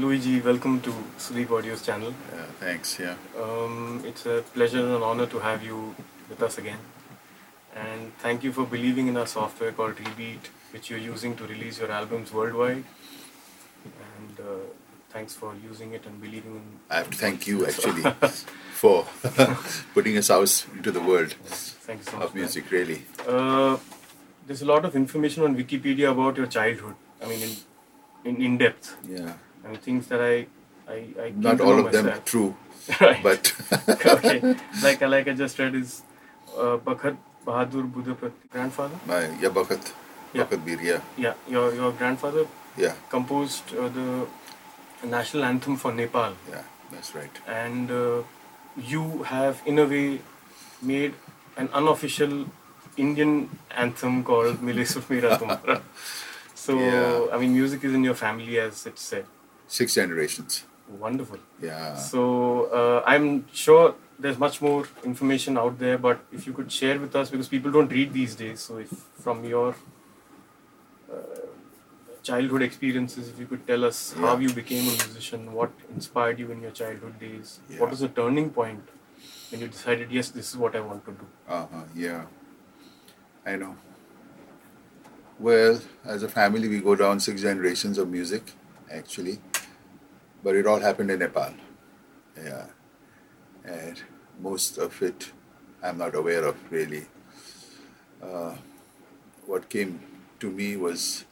Louiz, welcome to Sudeep Audio's channel. Yeah, thanks. Yeah. Um, it's a pleasure and an honor to have you with us again. And thank you for believing in our software called Rebeat, which you're using to release your albums worldwide. And uh, thanks for using it and believing in. I have to thank you actually for putting us out into the world Thank you so much. of music. Really. Uh, there's a lot of information on Wikipedia about your childhood. I mean, in in, in depth. Yeah. I mean, things that I I, I Not all of them true, right. but okay. Like like I just read is uh, Bakhat Bahadur Budhapirthi grandfather. my yeah, Bakhat, Yeah. Bakhat Bir, yeah, Yeah, your your grandfather yeah, composed uh, the national anthem for Nepal, yeah. That's right. and uh, you have in a way made an unofficial Indian anthem called Mile Sur Mera Tumhara. So Yeah. I mean, music is in your family, as it's said. Six generations. Wonderful. Yeah. So uh, I'm sure there's much more information out there, but if you could share with us, because people don't read these days. So if from your uh, childhood experiences, if you could tell us how you became a musician, what inspired you in your childhood days, Yeah. what was the turning point when you decided, yes, this is what I want to do. Uh huh. Yeah. I know. Well, as a family, we go down six generations of music, actually, but it all happened in Nepal. Yeah, and most of it I'm not aware of really. Uh, what came to me was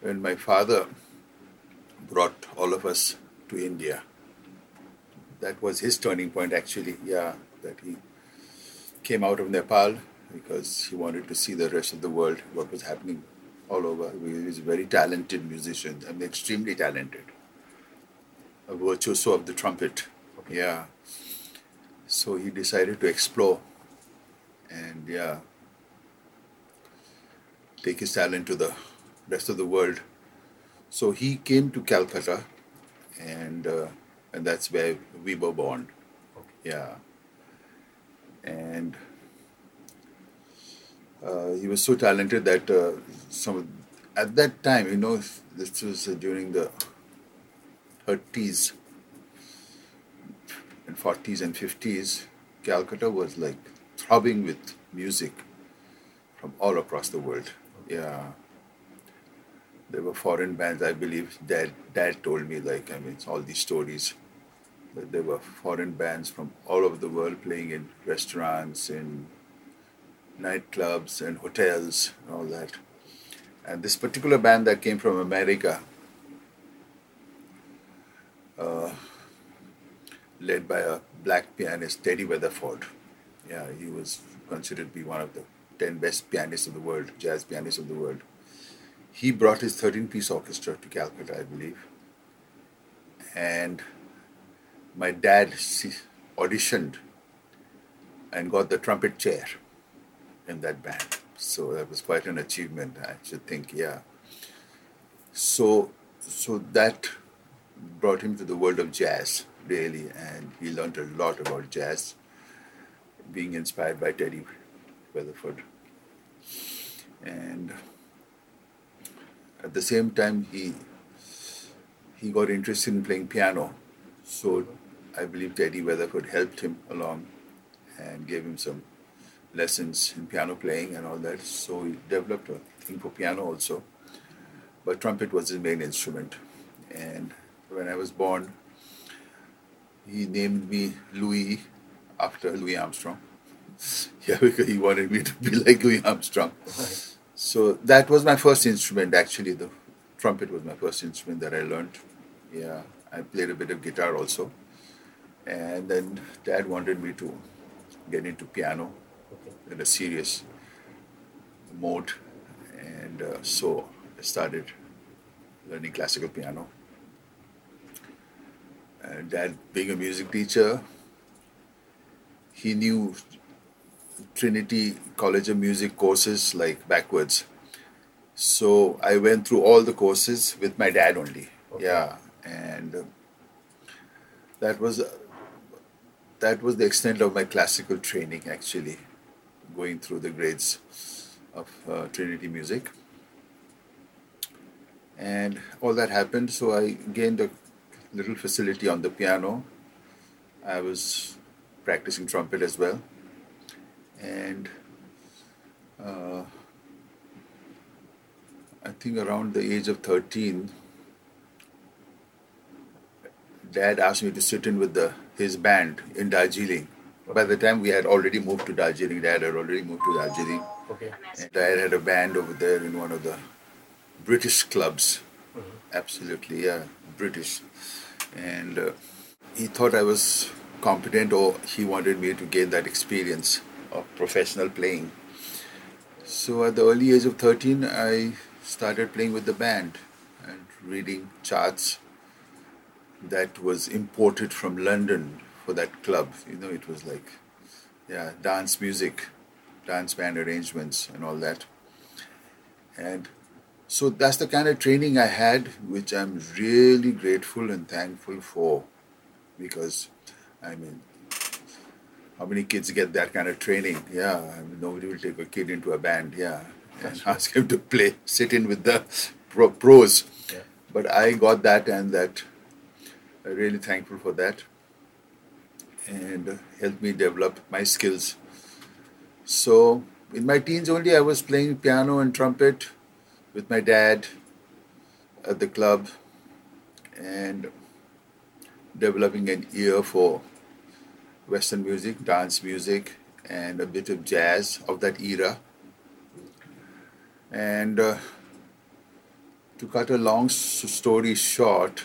when my father brought all of us to India. That was his turning point, actually. Yeah, that he came out of Nepal because he wanted to see the rest of the world, what was happening all over. He was a very talented musician, I mean, extremely talented, a virtuoso of the trumpet. Yeah. So he decided to explore and, yeah, take his talent to the rest of the world. So he came to Calcutta, and uh, and that's where we were born. Yeah. And uh, he was so talented that uh, some at that time, you know, this was uh, during the 30s and 40s and 50s. Calcutta was like throbbing with music from all across the world. Yeah. There were foreign bands, I believe. Dad, Dad told me, like, I mean, all these stories that there were foreign bands from all over the world playing in restaurants, in nightclubs, and hotels, and all that. And this particular band that came from America, uh, led by a black pianist, Teddy Weatherford. Yeah, he was considered to be one of the 10 best pianists of the world, jazz pianists of the world. He brought his 13 piece orchestra to Calcutta, I believe. And my dad auditioned and got the trumpet chair in that band. So that was quite an achievement, I should think, yeah. So, so that brought him to the world of jazz, really, and he learned a lot about jazz, being inspired by Teddy Weatherford. And at the same time, he he got interested in playing piano. So I believe Teddy Weatherford helped him along and gave him some lessons in piano playing and all that. So he developed a thing for piano also. But trumpet was his main instrument. And when I was born, he named me Louis after Louis Armstrong. Yeah, because he wanted me to be like Louis Armstrong. So that was my first instrument actually. The trumpet was my first instrument that I learned. Yeah, I played a bit of guitar also. And then dad wanted me to get into piano in a serious mode. And uh, so I started learning classical piano. And dad, being a music teacher, he knew Trinity College of Music courses like backwards. So I went through all the courses with my dad only. Yeah, and uh, that was uh, that was the extent of my classical training actually, going through the grades of uh, Trinity Music. And all that happened, so I gained a little facility on the piano. I was practicing trumpet as well. And uh, I think around the age of 13, dad asked me to sit in with the his band in Darjeeling. By the time we had already moved to Darjeeling, dad had already moved to Darjeeling. Okay. And dad had a band over there in one of the British clubs. Mm-hmm. Absolutely, yeah, British. And uh, he thought I was competent or he wanted me to gain that experience of professional playing. So at the early age of 13, I started playing with the band and reading charts that was imported from London for that club. You know, it was like, yeah, dance music, dance band arrangements, and all that. And so that's the kind of training I had, which I'm really grateful and thankful for, because I mean, how many kids get that kind of training? Yeah, I mean, nobody will take a kid into a band, yeah, and ask him to play, sit in with the pro- pros. Yeah. But I got that, and that I'm really thankful for that, and helped me develop my skills. So in my teens only, I was playing piano and trumpet with my dad at the club, and developing an ear for Western music, dance music, and a bit of jazz of that era. And uh, to cut a long story short,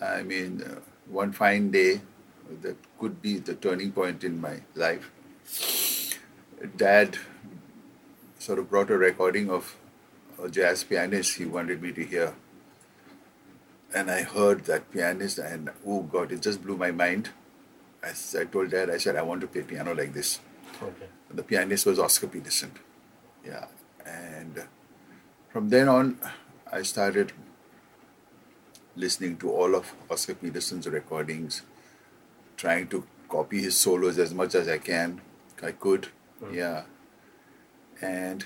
I mean, uh, one fine day that could be the turning point in my life. Dad sort of brought a recording of a jazz pianist he wanted me to hear. And I heard that pianist, and oh God, it just blew my mind. As I told Dad, I said, I want to play piano like this. Okay. The pianist was Oscar Peterson. Yeah. And from then on, I started listening to all of Oscar Peterson's recordings, trying to copy his solos as much as I can. I could. Hmm. Yeah. And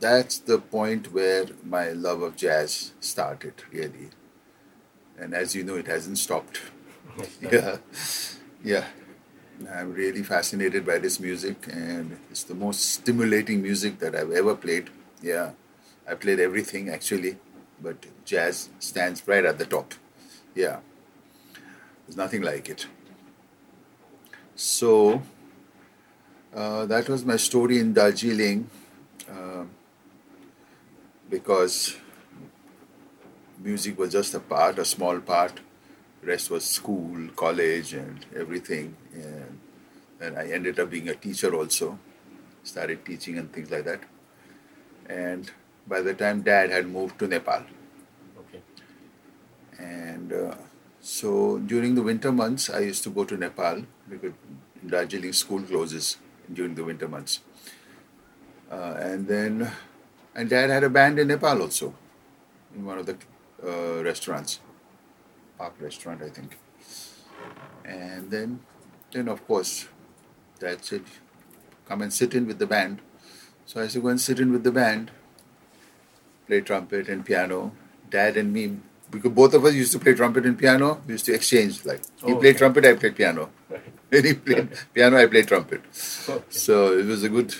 that's the point where my love of jazz started, really. And as you know, it hasn't stopped. Yeah. Yeah. I'm really fascinated by this music, and it's the most stimulating music that I've ever played. Yeah, I played everything actually, but jazz stands right at the top. Yeah, there's nothing like it. So, uh, that was my story in Darjeeling uh, because music was just a part, a small part. Rest was school, college, and everything. And, and I ended up being a teacher also. Started teaching and things like that. And by the time Dad had moved to Nepal, Okay. and uh, so during the winter months, I used to go to Nepal because Darjeeling school closes during the winter months. Uh, and then, and Dad had a band in Nepal also, in one of the uh, restaurants, Park Restaurant, I think. And then, then of course, Dad said, "Come and sit in with the band." So I said, "Go and sit in with the band." Play trumpet and piano. Dad and me because both of us used to play trumpet and piano. We used to exchange like he Oh, played okay. trumpet, I played piano. When he played piano, I played trumpet. Okay. So it was a good,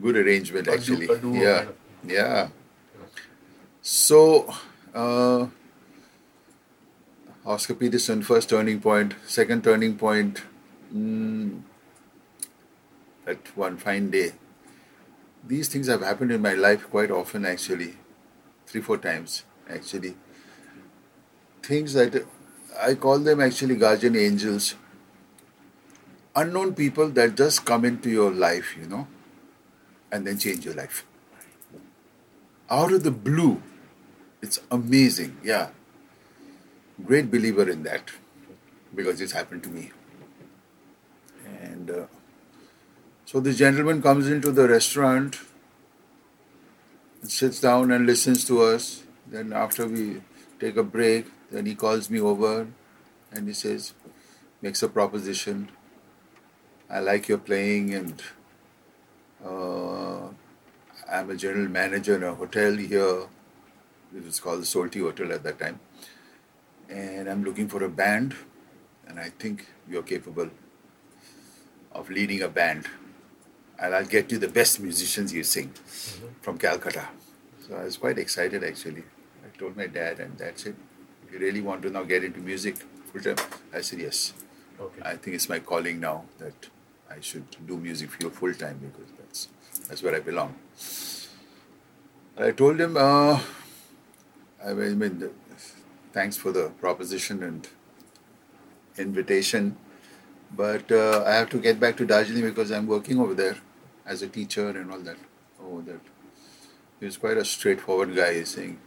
good arrangement actually. yeah, yeah. So uh, Oscar Peterson, first turning point, second turning point. Mm, that one fine day. These things have happened in my life quite often actually, three four times actually. Things that I call them actually guardian angels unknown people that just come into your life, you know, and then change your life. Out of the blue. It's amazing. Yeah. Great believer in that because it's happened to me. And uh, so the gentleman comes into the restaurant and sits down and listens to us. Then, after we take a break, then he calls me over and he says, makes a proposition. I like your playing, and uh, I'm a general manager in a hotel here. It was called the Soaltee Hotel at that time. And I'm looking for a band, and I think you're capable of leading a band. And I'll get you the best musicians you sing mm-hmm. from Calcutta. So I was quite excited actually. I told my dad, and that's it. If you really want to now get into music full time, I said yes. Okay. I think it's my calling now that I should do music for full time because that's that's where I belong. I told him, uh, I mean, thanks for the proposition and invitation, but uh, I have to get back to Darjeeling because I'm working over there as a teacher and all that. Oh, that. He was quite a straightforward guy. He's saying,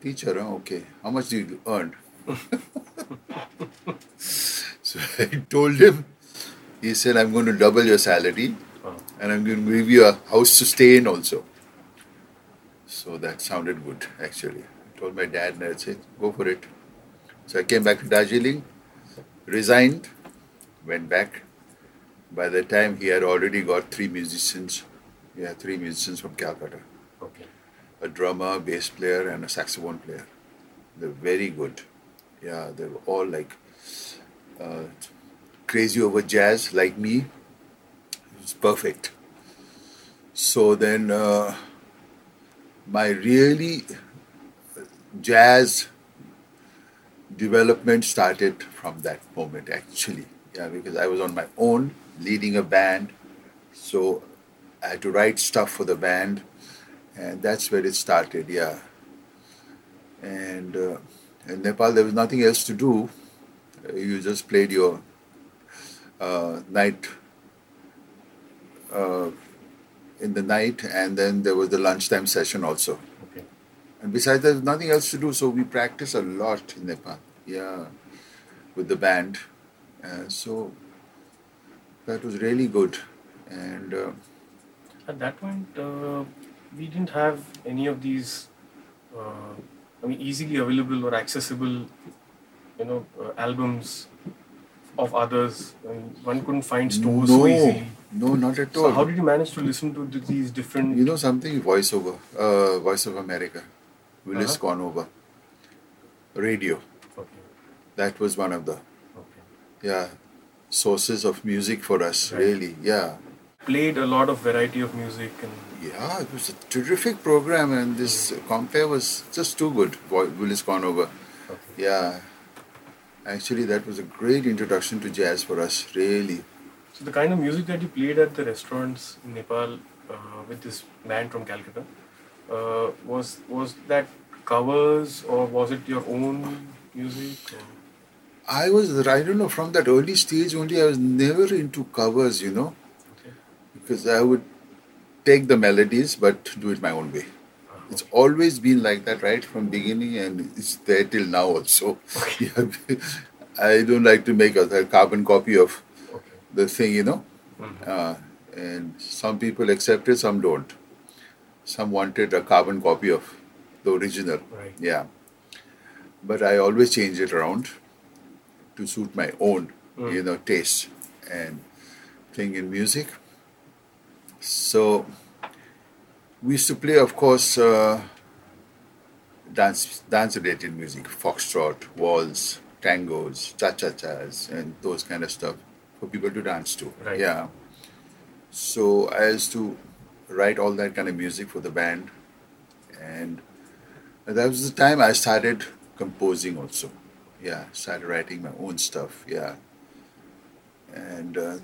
Teacher, huh? okay. How much do you earn? so I told him, he said, I'm going to double your salary Uh, and I'm going to give you a house to stay in also. So that sounded good, actually. I told my dad, and I said, go for it. So I came back to Darjeeling, resigned, went back. By the time he had already got three musicians, had three musicians from Calcutta okay. a drummer, bass player, and a saxophone player. They're very good. Yeah, they were all like uh, crazy over jazz, like me. it's perfect. So then, uh, my really jazz development started from that moment, actually. Yeah, because I was on my own, leading a band. So I had to write stuff for the band and that's where it started yeah and uh, in nepal there was nothing else to do you just played your uh, night uh, in the night and then there was the lunchtime session also. Okay. and besides there's nothing else to do so we practice a lot in nepal. Yeah with the band. Uh, so that was really good. And uh, At that point, uh, we didn't have any of these, uh, I mean, easily available or accessible, you know, uh, albums of others. And one couldn't find stores no, so easily. no not at all So how did you manage to listen to these different? You know something? Voiceover, uh, Voice of America, Willis Uh-huh. Conover, radio. Okay. That was one of the Okay. yeah sources of music for us. Right. Really, yeah, Played a lot of variety of music and yeah. It was a terrific program, and this compare was just too good. Willis Conover, okay. yeah. Actually, that was a great introduction to jazz for us. Really, So the kind of music that you played at the restaurants in Nepal uh, with this band from Calcutta uh, was was that covers or was it your own music? Or? I was I don't know from that early stage only. I was never into covers, you know. Okay. because I would take the melodies but do it my own way. It's always been like that right from beginning and it's there till now also. Yeah, I don't like to make a, carbon copy of okay. the thing, you know. Mhm. Uh, and some people accept it, some don't. Some wanted a carbon copy of the original. Right. Yeah. But I always change it around to suit my own, Mm. you know, taste and thing in music. So we used to play, of course, uh, dance dance related music, foxtrot, waltz, tangos, cha cha chas, and those kind of stuff for people to dance to. Right. Yeah. So I used to write all that kind of music for the band, and that was the time I started composing also. Yeah, started writing my own stuff. Yeah, and uh,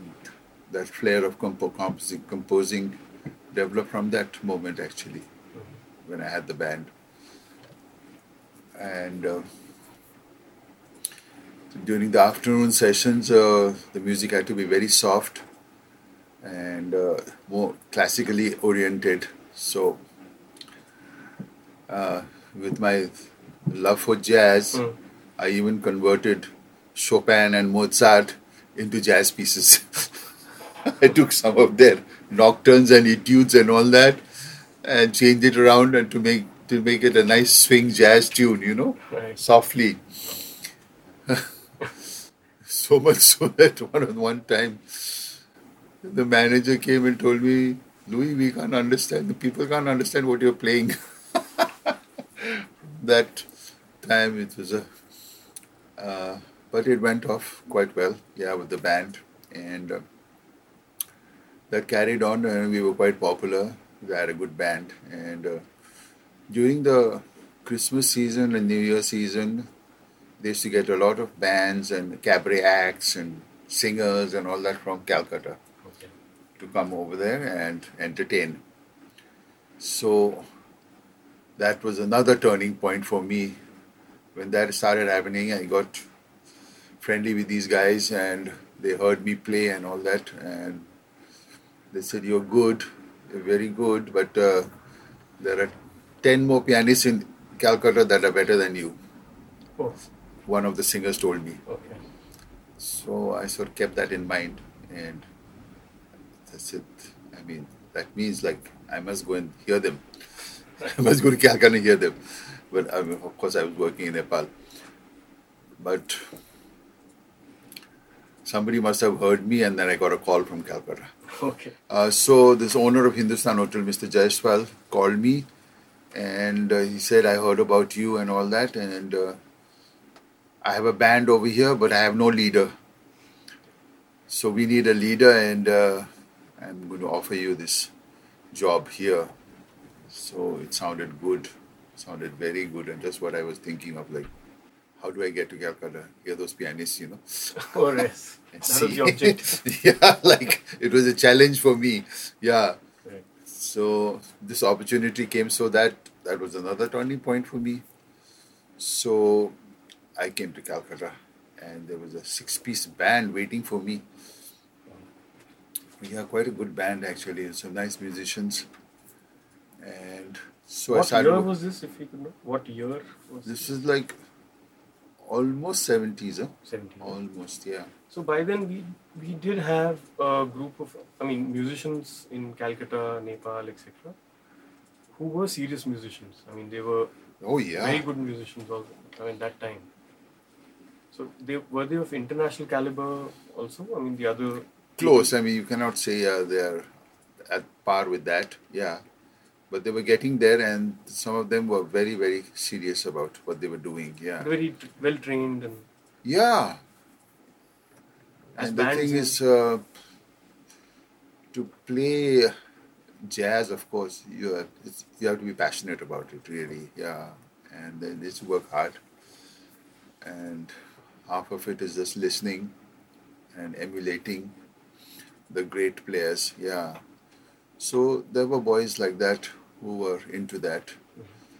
that flair of compo- composing, composing developed from that moment actually, when I had the band. And uh, during the afternoon sessions, uh, the music had to be very soft and uh, more classically oriented. So, uh, with my love for jazz, Mm. I even converted Chopin and Mozart into jazz pieces. I took some of their nocturnes and etudes and all that, and change it around and to make to make it a nice swing jazz tune, you know, Right. softly. so much so that one one time the manager came and told me, Louis, we can't understand. The people can't understand what you're playing. that time it was a, uh, but it went off quite well, yeah, with the band, and uh, that carried on, and we were quite popular. We had a good band, and uh, during the Christmas season and New Year season, they used to get a lot of bands and cabaret acts and singers and all that from Calcutta Okay. to come over there and entertain. So that was another turning point for me. When that started happening, I got friendly with these guys and they heard me play and all that. And they said, You're good, you're very good, but uh, there are 10 more pianists in Calcutta that are better than you. Oh, One of the singers told me. okay. So I sort of kept that in mind, and that's it. I mean, that means like I must go and hear them. I must go to Calcutta and hear them. But I mean, of course, I was working in Nepal. But somebody must have heard me, and then I got a call from Calcutta. Okay. Uh, so this owner of Hindustan Hotel, Mr. Jaiswal, called me, and uh, he said, "I heard about you and all that, and uh, I have a band over here, but I have no leader. So we need a leader, and uh, I'm going to offer you this job here." So it sounded good, sounded very good, and just what I was thinking of, like, how do I get to Calcutta? Hear those pianists, you know. Yes. That was the objective. yeah, like it was a challenge for me. Yeah. Right. So this opportunity came so that that was another turning point for me. So I came to Calcutta and there was a six piece band waiting for me. Yeah, quite a good band actually, some nice musicians. And so I started. what year was this, if you could know? What year was this is like almost 70s, huh? 17. Almost, yeah. So by then we we did have a group of I mean musicians in Calcutta, Nepal, etc. Who were serious musicians. I mean they were Oh, yeah. very good musicians also. I mean that time. So they were they of international caliber also. I mean the other close. I mean, you cannot say uh, they're at par with that. Yeah, but they were getting there, and some of them were very, very serious about what they were doing. Yeah, very t- well trained and yeah. As And the thing in- is, uh, to play jazz, of course, you have, it's, you have to be passionate about it, really. Yeah, and then it's work hard, and half of it is just listening and emulating the great players. Yeah. So there were boys like that who were into that,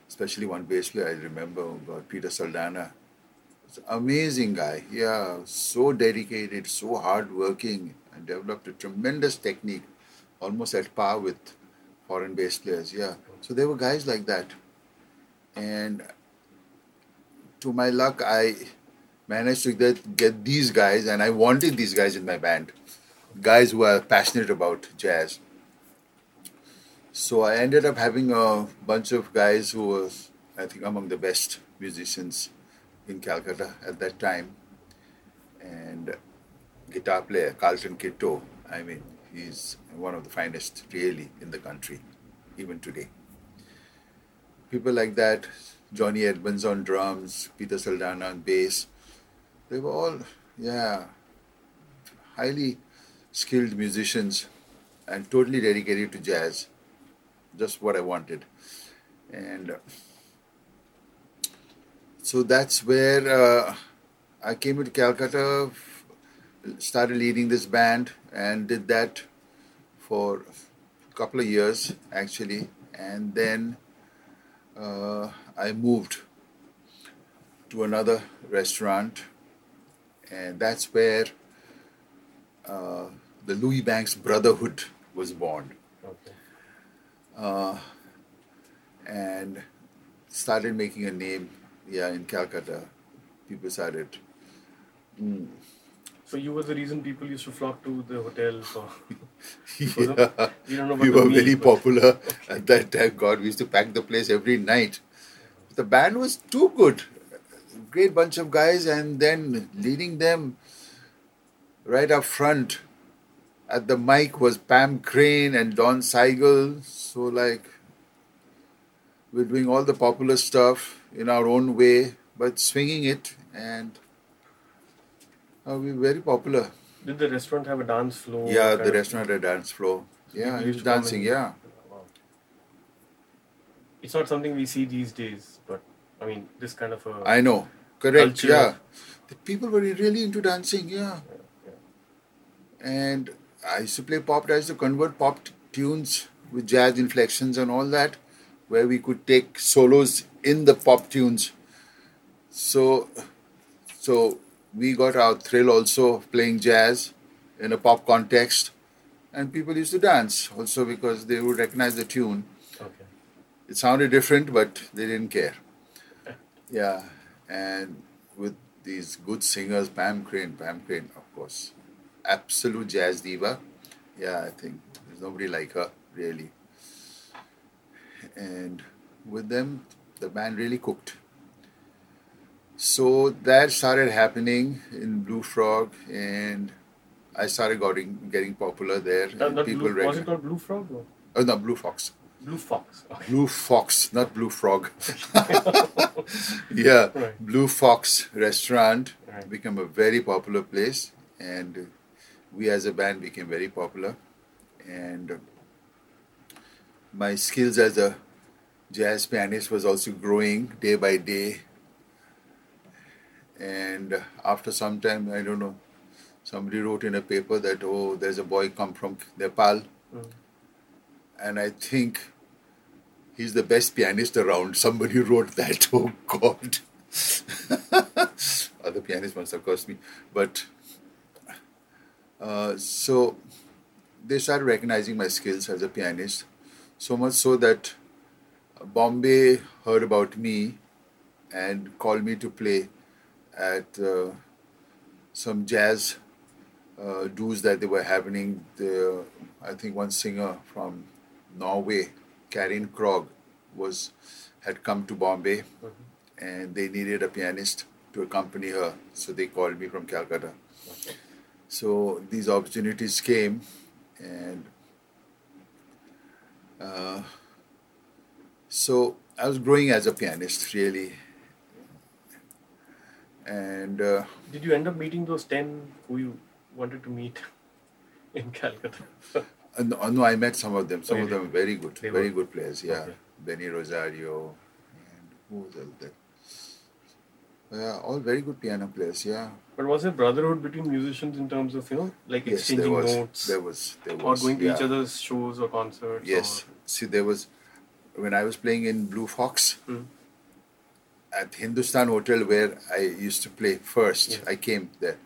especially one bass player I remember, oh Peter Saldana. Amazing guy. Yeah, so dedicated, so hardworking, and developed a tremendous technique, almost at par with foreign bass players. Yeah. So there were guys like that. And to my luck, I managed to get, get these guys, and I wanted these guys in my band. Guys who are passionate about jazz. So I ended up having a bunch of guys who was, I think, among the best musicians in Calcutta at that time. And guitar player Carlton Kitto, I mean, he's one of the finest really in the country, even today. People like that, Johnny Edmonds on drums, Peter Saldana on bass, they were all, yeah, highly skilled musicians and totally dedicated to jazz. Just what I wanted. And uh, so that's where uh, I came to Calcutta, started leading this band, and did that for a couple of years actually. And then uh, I moved to another restaurant, and that's where uh, the Louiz Banks Brotherhood was born. Okay. Uh, and started making a name, yeah, in Calcutta. People started. Mm, So you were the reason people used to flock to the hotels or yeah, you don't know we were the very popular at that time. God, we used to pack the place every night. The band was too good. Great bunch of guys, and then leading them right up front at the mic was Pam Crain and Don Seigel. So, like, we're doing all the popular stuff, in our own way, but swinging it, and uh, we were very popular. Did the restaurant have a dance floor? Yeah, the restaurant had a dance floor. Yeah, people he used was dancing. Yeah, Wow. It's not something we see these days, but I mean, this kind of a. I know. Correct. Yeah, the people were really into dancing. Yeah, yeah. and I used to play pop. I used to convert pop t- tunes with jazz inflections and all that, where we could take solos in the pop tunes. So, so we got our thrill also playing jazz in a pop context, and people used to dance also because they would recognize the tune. Okay. It sounded different, but they didn't care. Yeah, and with these good singers, Pam Crain, Pam Crain, of course, absolute jazz diva. Yeah, I think there's nobody like her, really. And with them, the band really cooked. So that started happening in Blue Frog, and I started getting getting popular there. Uh, and people blue, was it called Blue Frog? Or? Oh no, Blue Fox. Blue Fox. Okay. Blue Fox, not Blue Frog. yeah, Right. Blue Fox restaurant Right. became a very popular place, and we as a band became very popular. And my skills as a jazz pianist was also growing day by day. And after some time, I don't know, somebody wrote in a paper that oh, there's a boy come from Nepal, Mm. and I think he's the best pianist around. Somebody wrote that. Oh God. Other pianists must have cursed me, but uh, so they started recognizing my skills as a pianist, so much so that Bombay heard about me and called me to play at uh, some jazz uh, dues that they were happening. The, I think one singer from Norway, Karin Krog, was had come to Bombay, and they needed a pianist to accompany her. So they called me from Calcutta. So these opportunities came, and uh, so I was growing as a pianist, really. And uh, Did you end up meeting those 10 who you wanted to meet in Calcutta? Uh, no, uh, no, I met some of them. Some Oh, of them very good, very good players. Yeah, Okay. Benny Rosario, and who was there? Yeah, all very good piano players. Yeah, But was there brotherhood between musicians in terms of, you know, like yes, there exchanging was, notes there was, there or was, going to yeah. each other's shows or concerts? Yes, see, there was when I was playing in Blue Fox Hmm. at Hindustan Hotel where I used to play first. Yes. I came there.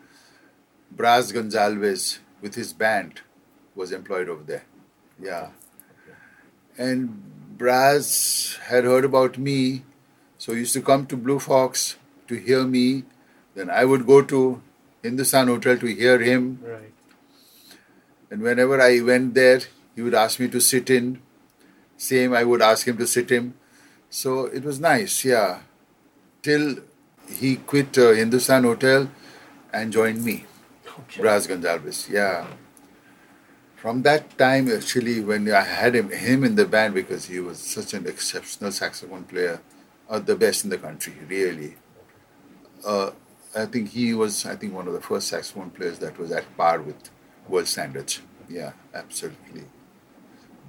Braz Gonsalves with his band was employed over there. Yeah. And Braz had heard about me, so he used to come to Blue Fox to hear me. Then I would go to Hindustan Hotel to hear him. Right. And whenever I went there, he would ask me to sit in. Same, I would ask him to sit in. So it was nice, yeah. Till he quit uh, Hindustan Hotel and joined me, Okay. Braz Gonsalves, yeah. From that time, actually, when I had him, him in the band because he was such an exceptional saxophone player, uh, the best in the country, really. Uh, I think he was, I think, one of the first saxophone players that was at par with world standards. Yeah, absolutely.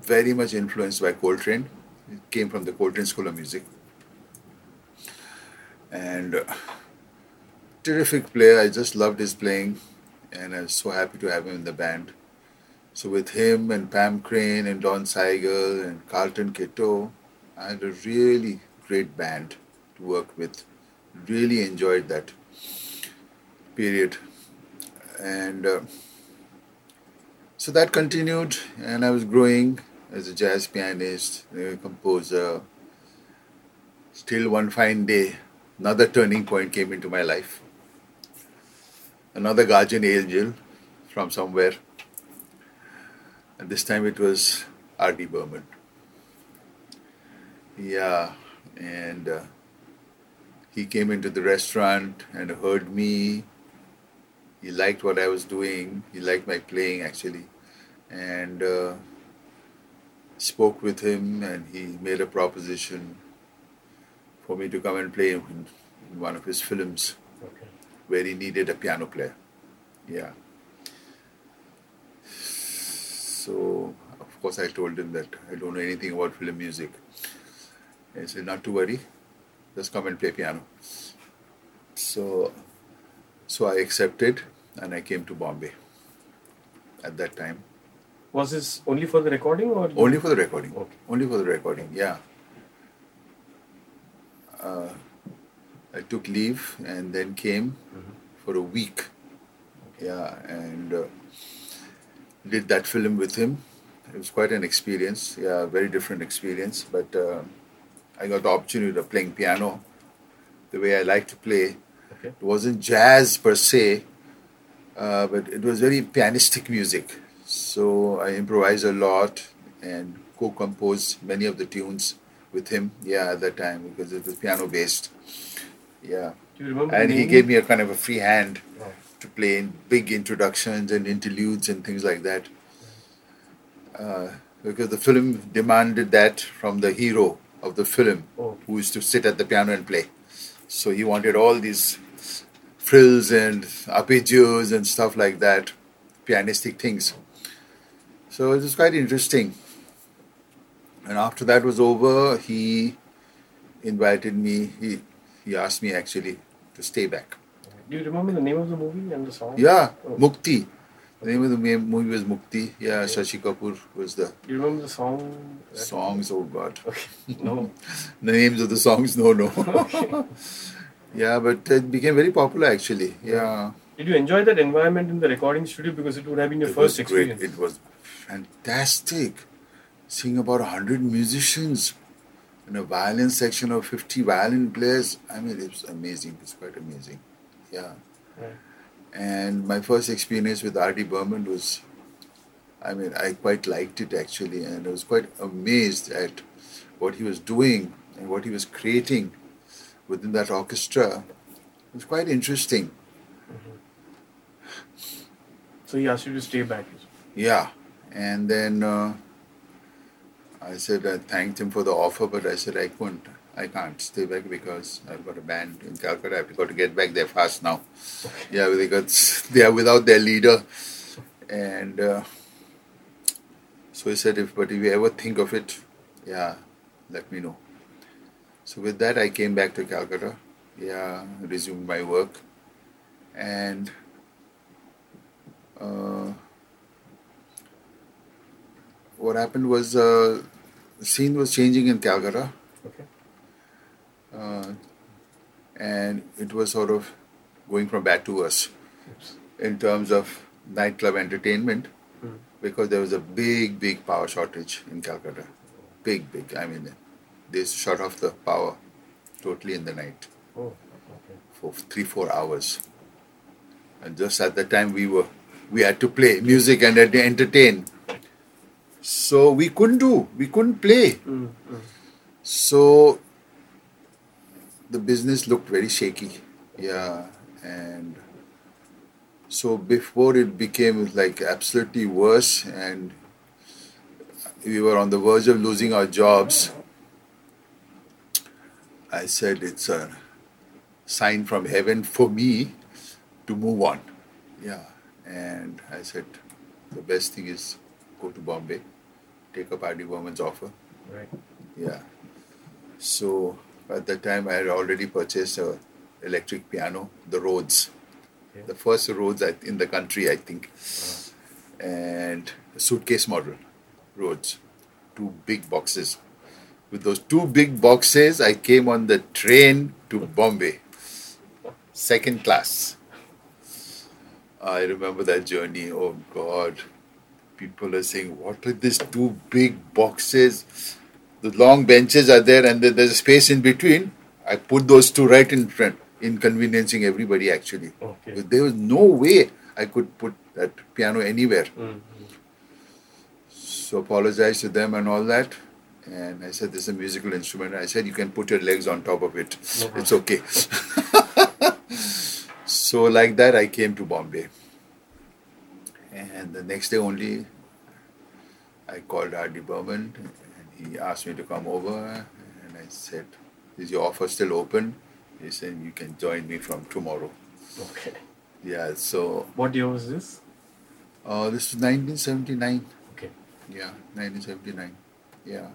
Very much influenced by Coltrane. He came from the Coltrane School of Music. And uh, terrific player. I just loved his playing, and I was so happy to have him in the band. So with him and Pam Crain and Don Seigel and Carlton Kitto, I had a really great band to work with. Really enjoyed that period, and uh, so that continued, and I was growing as a jazz pianist, a composer. Still, one fine day, another turning point came into my life. Another guardian angel from somewhere. And this time it was R.D. Burman. Yeah, and uh, he came into the restaurant and heard me. He liked what I was doing. He liked my playing actually, and uh, spoke with him. And he made a proposition for me to come and play in one of his films Okay. where he needed a piano player. Yeah. So, of course, I told him that I don't know anything about film music. He said, Not to worry, just come and play piano. So, so I accepted and I came to Bombay at that time. Was this only for the recording or Only for the recording. Okay. Only for the recording, yeah. Uh, I took leave and then came for a week. Yeah, and uh, did that film with him. It was quite an experience. Yeah, very different experience. But uh, I got the opportunity of playing piano the way I like to play. Okay. It wasn't jazz per se, uh, but it was very pianistic music. So I improvised a lot and co-composed many of the tunes with him. Yeah, at that time because it was piano based. Yeah, Do you remember? and he gave me a kind of a free hand Oh, to play in big introductions and interludes and things like that. Uh, because the film demanded that from the hero of the film, Oh. who used to sit at the piano and play. So he wanted all these frills and arpeggios and stuff like that, pianistic things. So it was quite interesting. And after that was over, he invited me. He he asked me actually to stay back. Do you remember the name of the movie and the song? Yeah, Oh. Mukti. The name of the movie was Mukti. Yeah, Shashi Kapoor was the you remember the song? songs. Oh God, Okay. No. the names of the songs. No, no. yeah, but it became very popular actually. Yeah, Did you enjoy that environment in the recording studio because it would have been your it first was great. experience? It was fantastic. Seeing about hundred musicians in a violin section of fifty violin players. I mean, it was amazing. It's quite amazing. Yeah. Right. And my first experience with R.D. Burman was, I mean, I quite liked it actually, and I was quite amazed at what he was doing and what he was creating within that orchestra. It was quite interesting. So he asked you to stay back. Yeah. And then uh, I said, I thanked him for the offer, but I said, I couldn't. I can't stay back because I've got a band in Calcutta. I've got to get back there fast now. Yeah, they got they are without their leader, and uh, so he said, if but if you ever think of it, yeah, let me know. So with that, I came back to Calcutta. Yeah, resumed my work, and. Uh, what happened was uh, the scene was changing in Calcutta. Uh, and it was sort of going from bad to worse in terms of nightclub entertainment Mm. because there was a big, big power shortage in Calcutta. Big, big. I mean, they shut off the power totally in the night Oh. Okay. for three, four hours. And just at the time we were, we had to play music and ent- entertain. So we couldn't do, we couldn't play. Mm, mm. So the business looked very shaky. Yeah. And so before it became like absolutely worse and we were on the verge of losing our jobs, I said it's a sign from heaven for me to move on. Yeah. And I said the best thing is go to Bombay, take up R.D. Burman's offer. Right. Yeah. So at that time, I had already purchased a electric piano, the Rhodes, the first Rhodes in the country, I think, uh-huh. and a suitcase model, Rhodes, two big boxes. With those two big boxes, I came on the train to Bombay, second class. I remember that journey. Oh God, people are saying, "What are these two big boxes?" The long benches are there and there's a space in between. I put those two right in front, inconveniencing everybody actually. Okay. There was no way I could put that piano anywhere. Mm, So apologize to them and all that. And I said, this is a musical instrument. I said, you can put your legs on top of it. It's okay. so like that, I came to Bombay. And the next day only, I called R.D. Burman and he asked me to come over. And I said, is your offer still open? He said, you can join me from tomorrow. Okay. Yeah, so What year was this? uh, this is 1979. Okay. Yeah, 1979. Yeah.